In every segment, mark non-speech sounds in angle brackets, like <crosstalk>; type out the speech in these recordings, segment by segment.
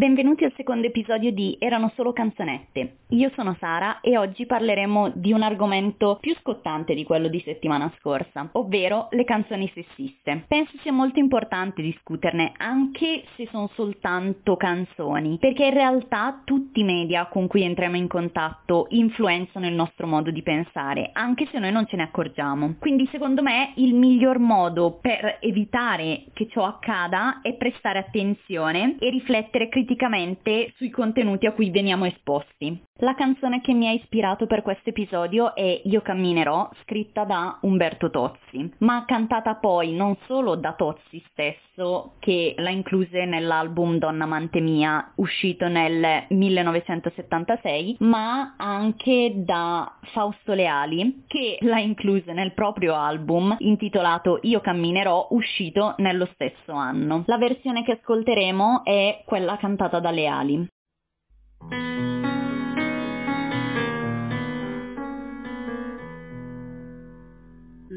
Benvenuti al secondo episodio di Erano solo canzonette. Io sono Sara e oggi parleremo di un argomento più scottante di quello di settimana scorsa, ovvero le canzoni sessiste. Penso sia molto importante discuterne anche se sono soltanto canzoni, perché in realtà tutti i media con cui entriamo in contatto influenzano il nostro modo di pensare, anche se noi non ce ne accorgiamo. Quindi secondo me il miglior modo per evitare che ciò accada è prestare attenzione e riflettere criticamente criticamente sui contenuti a cui veniamo esposti. La canzone che mi ha ispirato per questo episodio è Io camminerò, scritta da Umberto Tozzi, ma cantata poi non solo da Tozzi stesso, che l'ha incluse nell'album Donna Amante Mia, uscito nel 1976, ma anche da Fausto Leali, che l'ha incluse nel proprio album intitolato Io camminerò, uscito nello stesso anno. La versione che ascolteremo è quella cantata da Leali.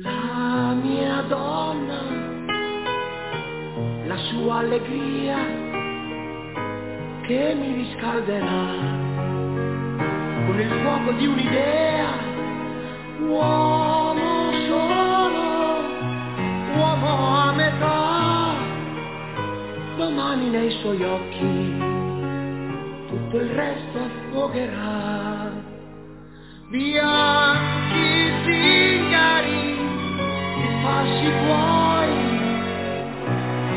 La mia donna, la sua allegria che mi riscalderà con il fuoco di un'idea, uomo solo, uomo a metà, domani nei suoi occhi tutto il resto affogherà. Bianchi zingari passi tuoi,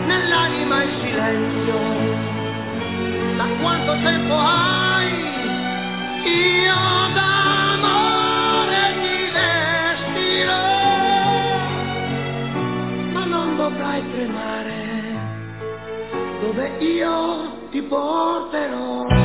nell'anima il silenzio, da quanto tempo hai, io d'amore ti vestirò, ma non dovrai tremare, dove io ti porterò.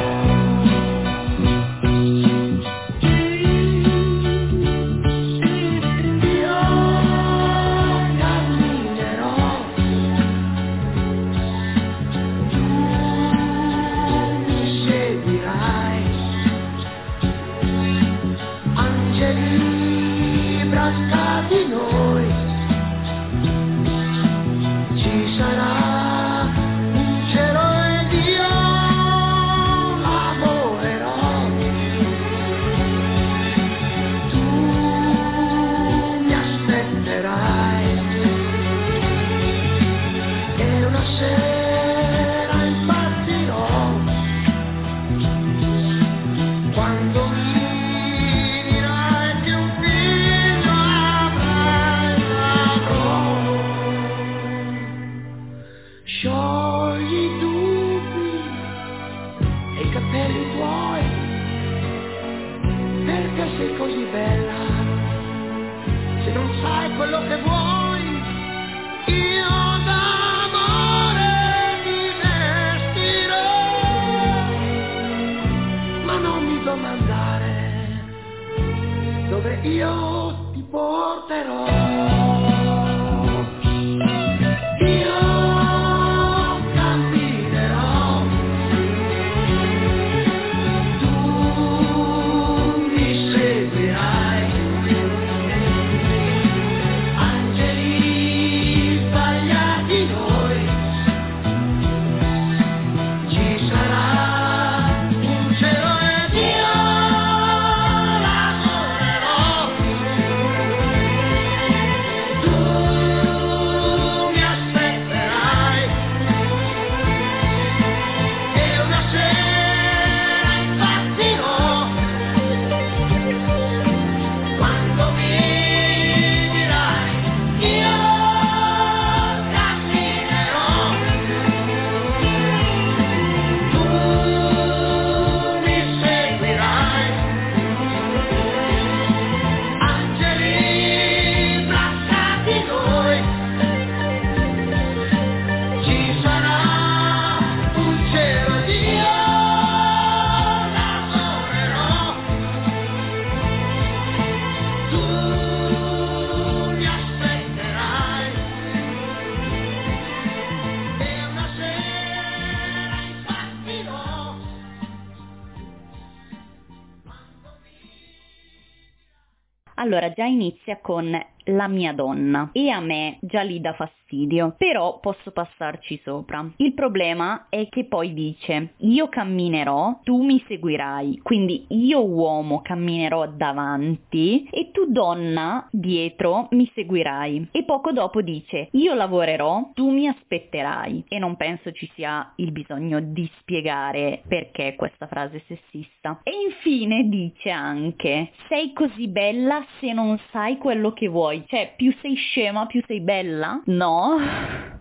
Allora già inizia con la mia donna e a me già lì dà fastidio, però posso passarci sopra. Il problema è che poi dice io camminerò, tu mi seguirai, quindi io uomo camminerò davanti e tu donna dietro mi seguirai. E poco dopo dice io lavorerò, tu mi aspetterai e non penso ci sia il bisogno di spiegare perché questa frase sessista. E infine dice anche sei così bella se non sai quello che vuoi vuoi? Cioè, più sei scema, più sei bella? No.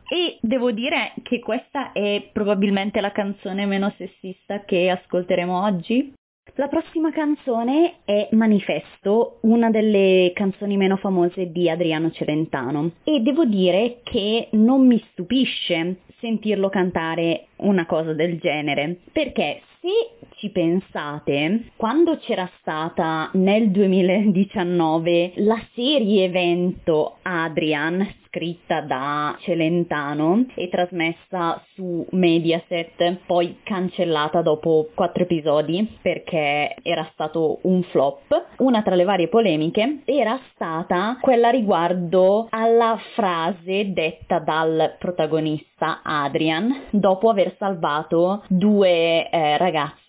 E devo dire che questa è probabilmente la canzone meno sessista che ascolteremo oggi. La prossima canzone è Manifesto, una delle canzoni meno famose di Adriano Celentano e devo dire che non mi stupisce sentirlo cantare una cosa del genere, perché se ci pensate, quando c'era stata nel 2019 la serie evento Adrian, scritta da Celentano e trasmessa su Mediaset, poi cancellata dopo quattro episodi perché era stato un flop. Una tra le varie polemiche era stata quella riguardo alla frase detta dal protagonista Adrian dopo aver salvato due eh,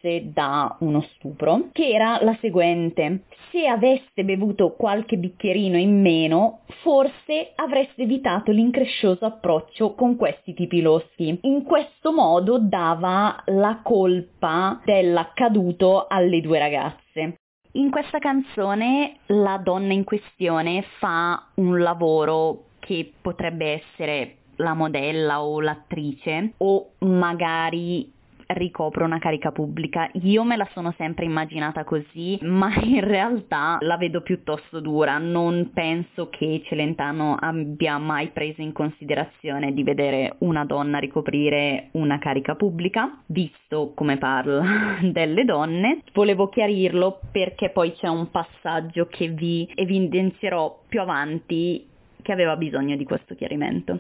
ragazze da uno stupro, che era la seguente. Se aveste bevuto qualche bicchierino in meno, forse avreste evitato l'increscioso approccio con questi tipi loschi. In questo modo dava la colpa dell'accaduto alle due ragazze. In questa canzone la donna in questione fa un lavoro che potrebbe essere la modella o l'attrice o magari ricopro una carica pubblica. Io me la sono sempre immaginata così, <laughs> ma in realtà la vedo piuttosto dura. Non penso che Celentano abbia mai preso in considerazione di vedere una donna ricoprire una carica pubblica, visto come parla <laughs> delle donne. Volevo chiarirlo perché poi c'è un passaggio che vi evidenzierò più avanti che aveva bisogno di questo chiarimento.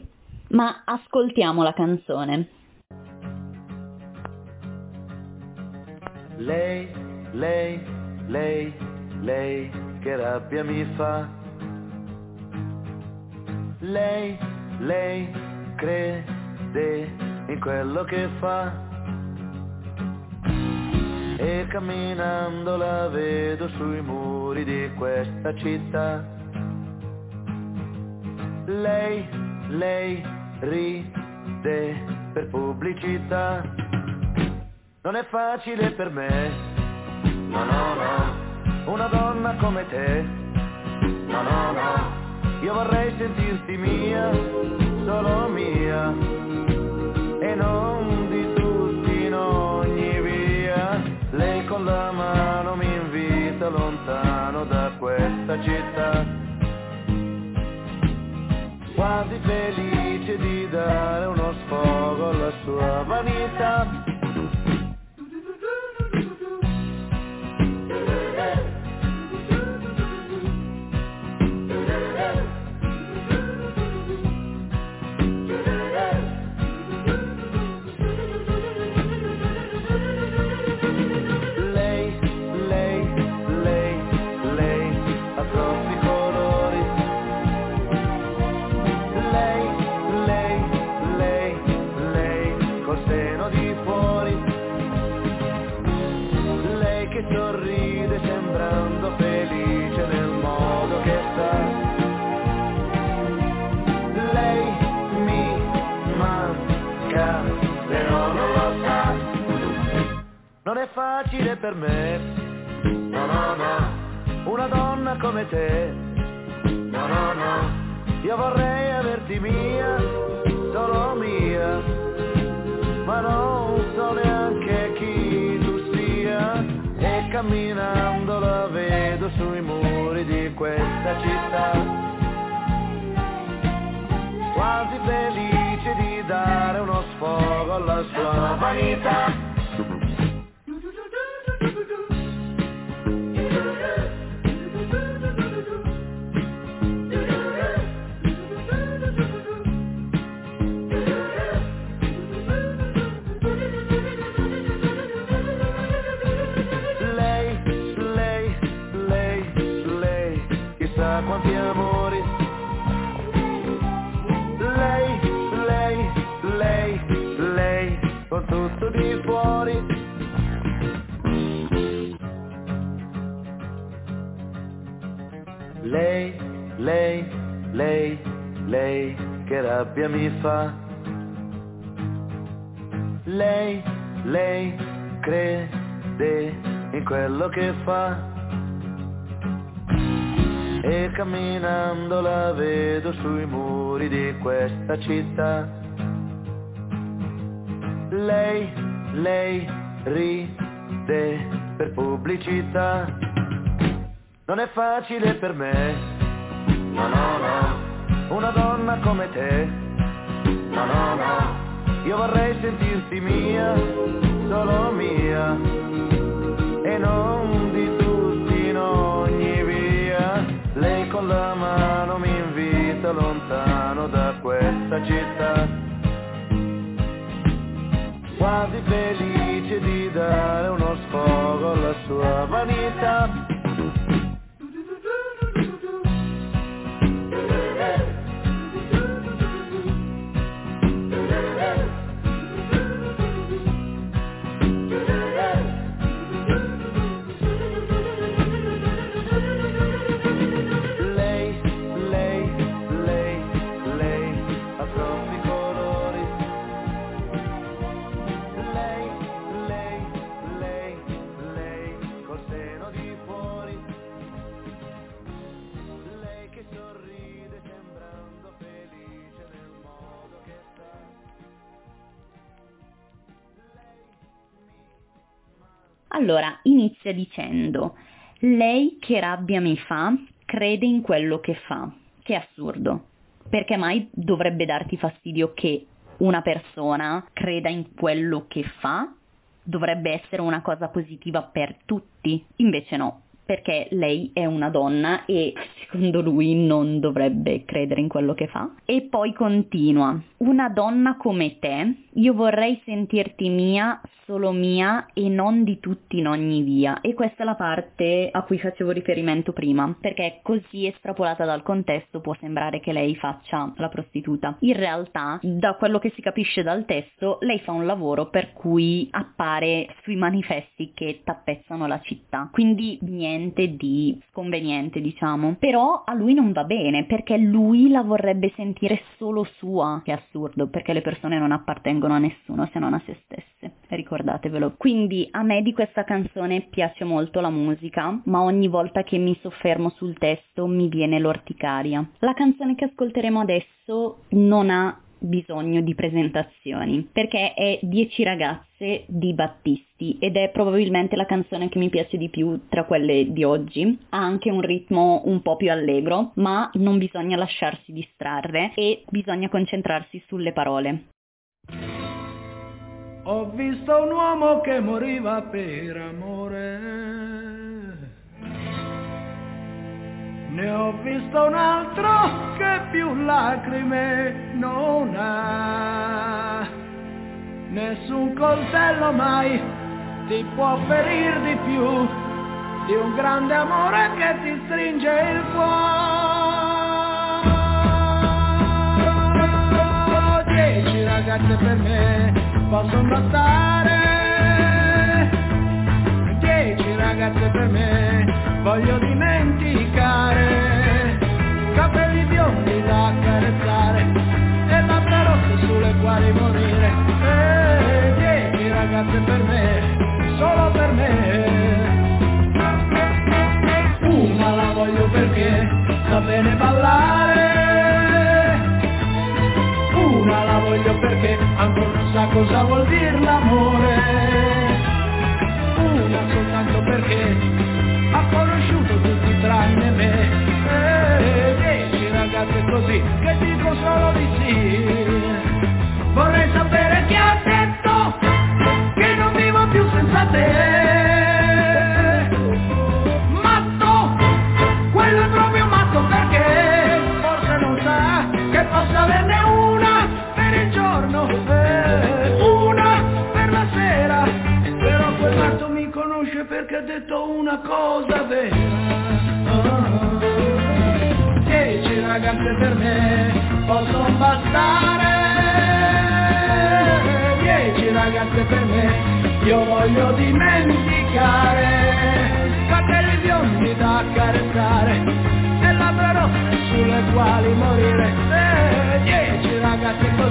Ma ascoltiamo la canzone. Lei, lei, lei, lei, che rabbia mi fa. Lei, lei, crede in quello che fa. E camminando la vedo sui muri di questa città. Lei, lei, ride per pubblicità non è facile per me, no no no, una donna come te, no no no, io vorrei sentirti mia, solo mia, e non di tutti in ogni via, lei con la mano mi invita lontano da questa città, quasi felice facile per me. No, no, no, una donna come te. No, no, no, io vorrei averti mia, solo mia, ma non so neanche chi tu sia. E camminando la vedo sui muri di questa città. Quasi felice di dare uno sfogo alla sua vanità. Rabbia mi fa. Lei, lei, crede in quello che fa e camminando la vedo sui muri di questa città. Lei, lei ride per pubblicità. Non è facile per me, no no no, una donna come te, no no no, io vorrei sentirti mia, solo mia, e non di tutti in ogni via. Lei con la mano mi invita lontano da questa città, quasi felice di dare uno sfogo alla sua vanità. Allora, inizia dicendo, lei che rabbia mi fa, crede in quello che fa. Che assurdo. Perché mai dovrebbe darti fastidio che una persona creda in quello che fa? Dovrebbe essere una cosa positiva per tutti. Invece no, perché lei è una donna e secondo lui non dovrebbe credere in quello che fa. E poi continua, una donna come te, io vorrei sentirti mia, solo mia e non di tutti in ogni via. E questa è la parte a cui facevo riferimento prima, perché così estrapolata dal contesto può sembrare che lei faccia la prostituta. In realtà, da quello che si capisce dal testo, lei fa un lavoro per cui appare sui manifesti che tappezzano la città. Quindi niente di sconveniente, diciamo. Però a lui non va bene, perché lui la vorrebbe sentire solo sua. Che assurdo, perché le persone non appartengono a nessuno se non a se stesse. Ricordatevelo. Quindi a me di questa canzone piace molto la musica, ma ogni volta che mi soffermo sul testo mi viene l'orticaria. La canzone che ascolteremo adesso non ha bisogno di presentazioni perché è Dieci ragazze di Battisti ed è probabilmente la canzone che mi piace di più tra quelle di oggi. Ha anche un ritmo un po' più allegro, ma non bisogna lasciarsi distrarre e bisogna concentrarsi sulle parole. Ho visto un uomo che moriva per amore. Ne ho visto un altro che più lacrime non ha. Nessun coltello mai ti può ferir di più di un grande amore che ti stringe il cuore. Dieci ragazze per me possono bastare. Dieci ragazze per me voglio dimenticare. Capelli biondi da accarezzare e labbra rosse sulle quali morire. Eh, dieci ragazze per me, solo per me. Una la voglio perché sa bene ballare. Una la voglio perché ancora non sa cosa vuol dire l'amore. Una soltanto perché quali morire. Eh, dieci ragazze così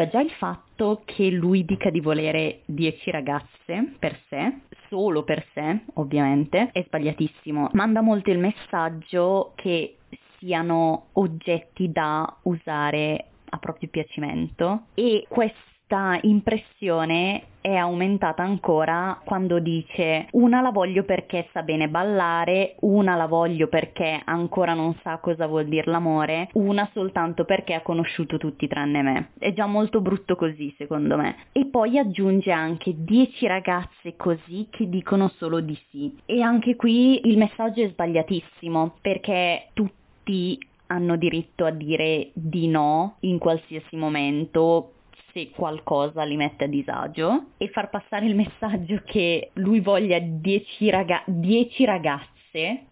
Allora, già il fatto che lui dica di volere 10 ragazze per sé, solo per sé, ovviamente, è sbagliatissimo. Manda molto il messaggio che siano oggetti da usare a proprio piacimento e questa impressione è aumentata ancora quando dice una la voglio perché sa bene ballare, una la voglio perché ancora non sa cosa vuol dire l'amore, una soltanto perché ha conosciuto tutti tranne me. È già molto brutto così secondo me. E poi aggiunge anche 10 ragazze così che dicono solo di sì. E anche qui il messaggio è sbagliatissimo perché tutti hanno diritto a dire di no in qualsiasi momento se qualcosa li mette a disagio e far passare il <laughs> messaggio che lui voglia 10 raga- ragazze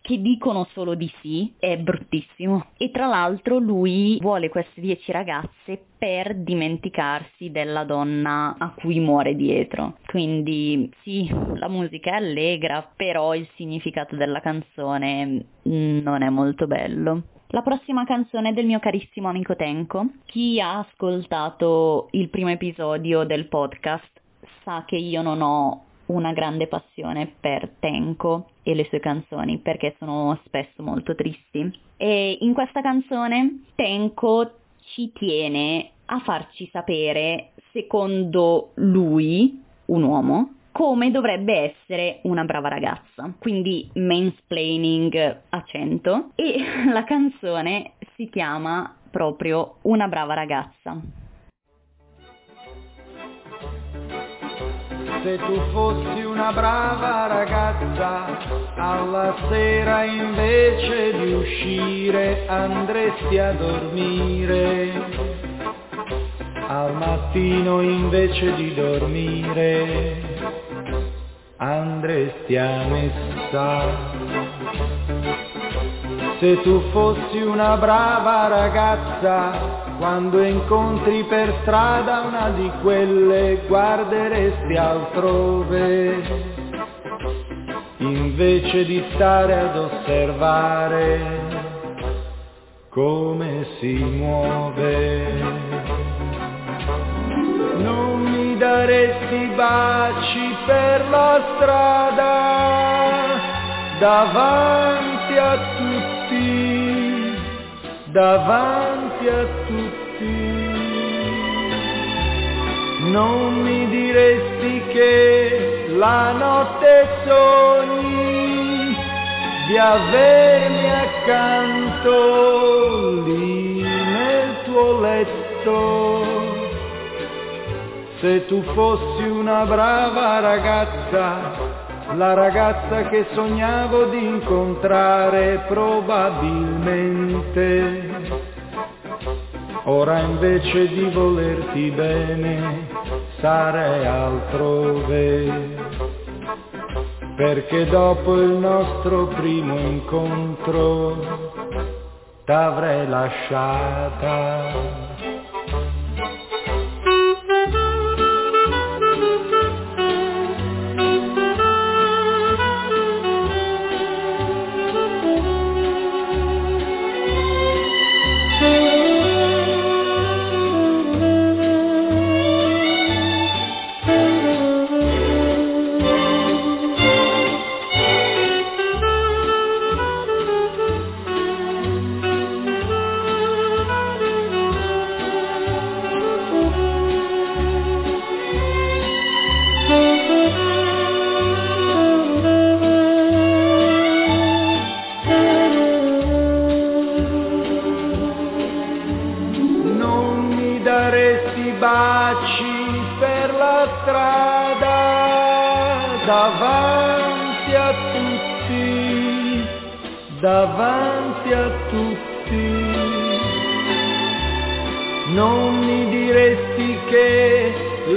che dicono solo di sì è bruttissimo. E tra l'altro lui vuole queste 10 ragazze per dimenticarsi della donna a cui muore dietro. Quindi sì, la musica è allegra, però il significato della canzone non è molto bello. La prossima canzone è del mio carissimo amico Tenko. Chi ha ascoltato il primo episodio del podcast sa che io non ho una grande passione per Tenko e le sue canzoni perché sono spesso molto tristi. E in questa canzone Tenko ci tiene a farci sapere, secondo lui, un uomo, come dovrebbe essere una brava ragazza. Quindi mansplaining a 100 e <laughs> la canzone si chiama proprio Una brava ragazza. Se tu fossi una brava ragazza, alla sera invece di uscire andresti a dormire. Al mattino invece di dormire andresti a messa. Se tu fossi una brava ragazza, quando incontri per strada una di quelle, guarderesti altrove, invece di stare ad osservare come si muove. Non mi daresti baci per la strada davanti a tutti, davanti a tutti. Non mi diresti che la notte sogni di avermi accanto lì nel tuo letto. Se tu fossi una brava ragazza, la ragazza che sognavo di incontrare probabilmente, ora invece di volerti bene sarei altrove, perché dopo il nostro primo incontro t'avrei lasciata.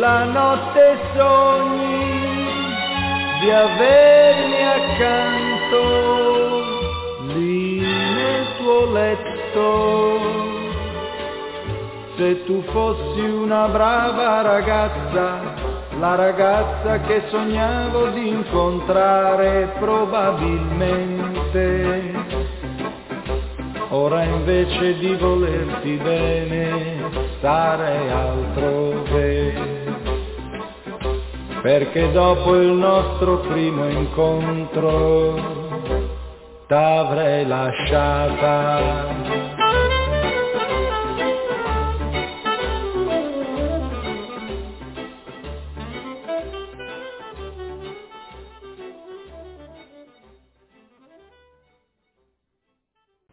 La notte sogni di avermi accanto lì nel tuo letto se tu fossi una brava ragazza, la ragazza che sognavo di incontrare probabilmente. Ora invece di volerti bene stare altrove. Perché dopo il nostro primo incontro t'avrei lasciata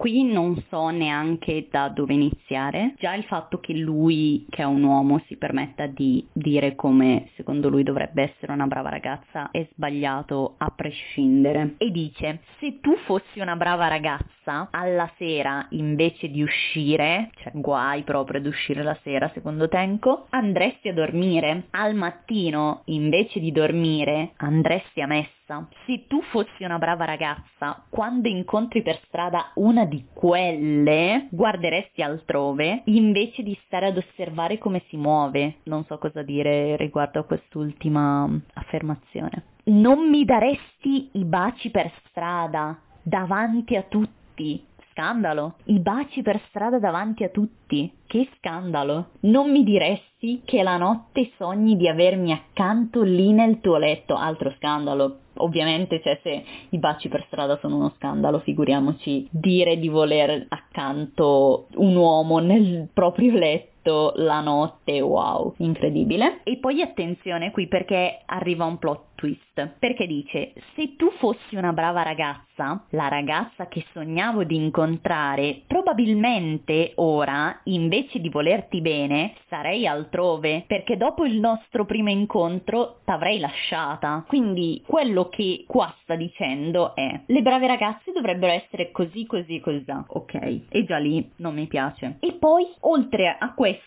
qui non so neanche da dove iniziare. Già il fatto che lui, che è un uomo, si permetta di dire come secondo lui dovrebbe essere una brava ragazza è sbagliato a prescindere. E dice, se tu fossi una brava ragazza, alla sera invece di uscire, cioè guai proprio ad uscire la sera secondo Tenko, andresti a dormire. Al mattino, invece di dormire, andresti a messa se tu fossi una brava ragazza, quando incontri per strada una di quelle, guarderesti altrove invece di stare ad osservare come si muove. Non so cosa dire riguardo a quest'ultima affermazione. Non mi daresti i baci per strada, davanti a tutti. Scandalo. I baci per strada davanti a tutti. Che scandalo. Non mi diresti che la notte sogni di avermi accanto lì nel tuo letto. Altro scandalo ovviamente cioè, se i baci per strada sono uno scandalo, figuriamoci dire di voler accanto un uomo nel proprio letto la notte, wow, incredibile. E poi attenzione qui perché arriva un plot twist, perché dice, se tu fossi una brava ragazza, la ragazza che sognavo di incontrare, probabilmente ora, invece di volerti bene, sarei altrove, perché dopo il nostro primo incontro t'avrei lasciata. Quindi quello che qua sta dicendo è, le brave ragazze dovrebbero essere così, così, così. Ok, e già lì non mi piace. E poi, oltre a questo,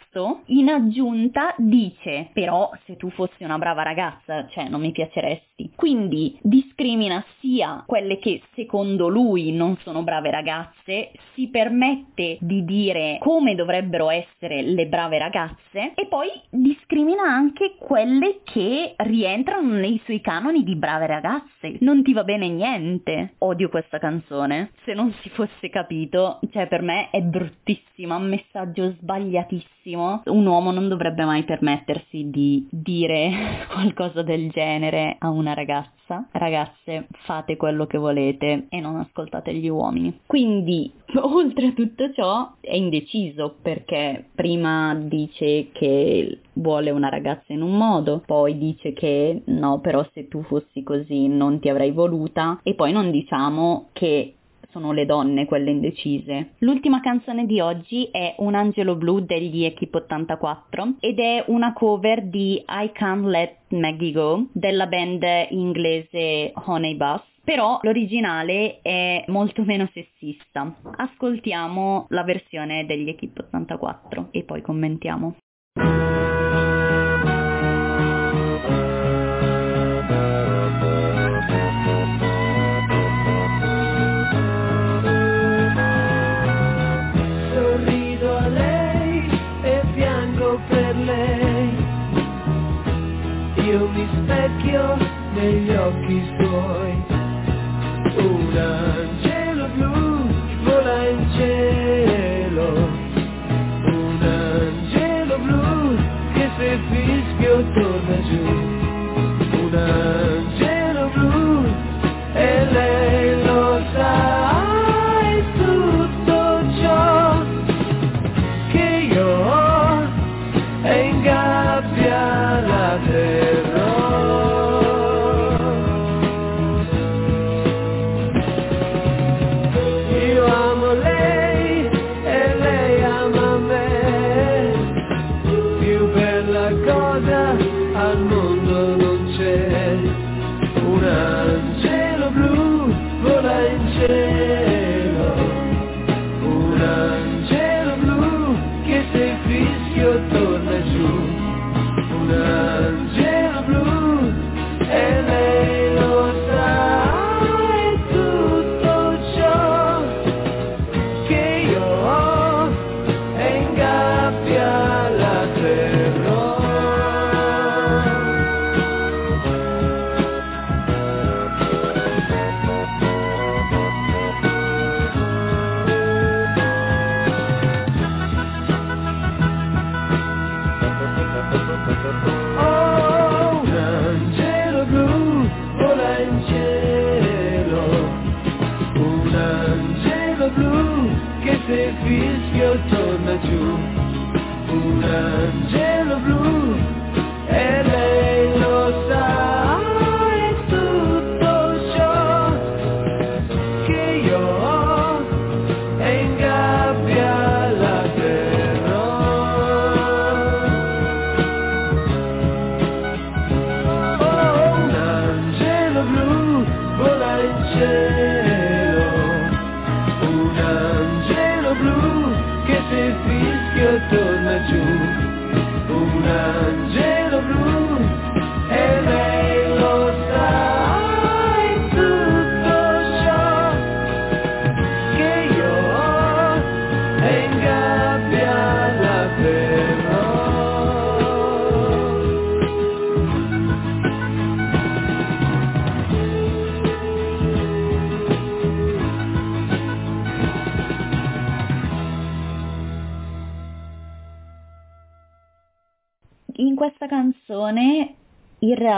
in aggiunta dice, però se tu fossi una brava ragazza, cioè non mi interessi. Quindi discrimina sia quelle che secondo lui non sono brave ragazze, si permette di dire come dovrebbero essere le brave ragazze e poi discrimina anche quelle che rientrano nei suoi canoni di brave ragazze. Non ti va bene niente. Odio questa canzone. Se non si fosse capito, cioè per me è bruttissima, un messaggio sbagliatissimo. Un uomo non dovrebbe mai permettersi di dire <laughs> qualcosa del genere a una ragazza, ragazze fate quello che volete e non ascoltate gli uomini. Quindi, <laughs> oltre a tutto ciò, è indeciso perché prima dice che vuole una ragazza in un modo, poi dice che no, però se tu fossi così non ti avrei voluta e poi non diciamo che sono le donne quelle indecise. L'ultima canzone di oggi è Un angelo blu degli Equip 84 ed è una cover di I Can't Let Maggie Go della band inglese Honey Bus però l'originale è molto meno sessista. Ascoltiamo la versione degli Equip 84 e poi commentiamo.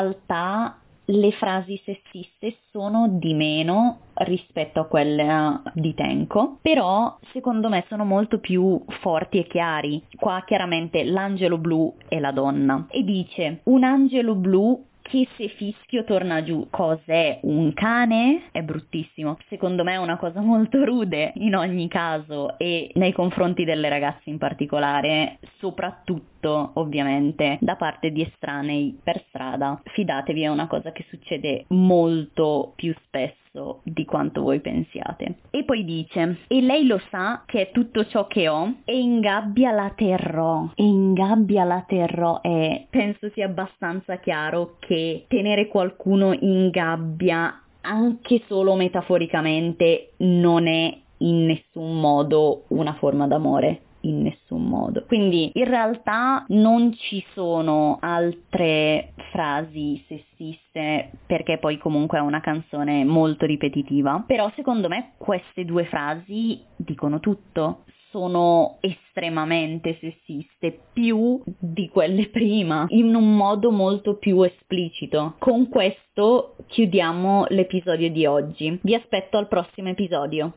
Realtà le frasi sessiste sono di meno rispetto a quelle di Tenko, però secondo me sono molto più forti e chiari. Qua chiaramente l'angelo blu è la donna e dice un angelo blu che se fischio torna giù. Cos'è? Un cane? È bruttissimo. Secondo me è una cosa molto rude in ogni caso e nei confronti delle ragazze in particolare, soprattutto ovviamente da parte di estranei per strada. Fidatevi, è una cosa che succede molto più spesso di quanto voi pensiate. E poi dice, e lei lo sa che è tutto ciò che ho e in gabbia la terrò, e in gabbia la terrò e penso sia abbastanza chiaro che tenere qualcuno in gabbia anche solo metaforicamente non è in nessun modo una forma d'amore in nessun modo. Quindi in realtà non ci sono altre frasi sessiste perché poi comunque è una canzone molto ripetitiva, però secondo me queste due frasi dicono tutto. Sono estremamente sessiste, più di quelle prima, in un modo molto più esplicito. Con questo chiudiamo l'episodio di oggi. Vi aspetto al prossimo episodio.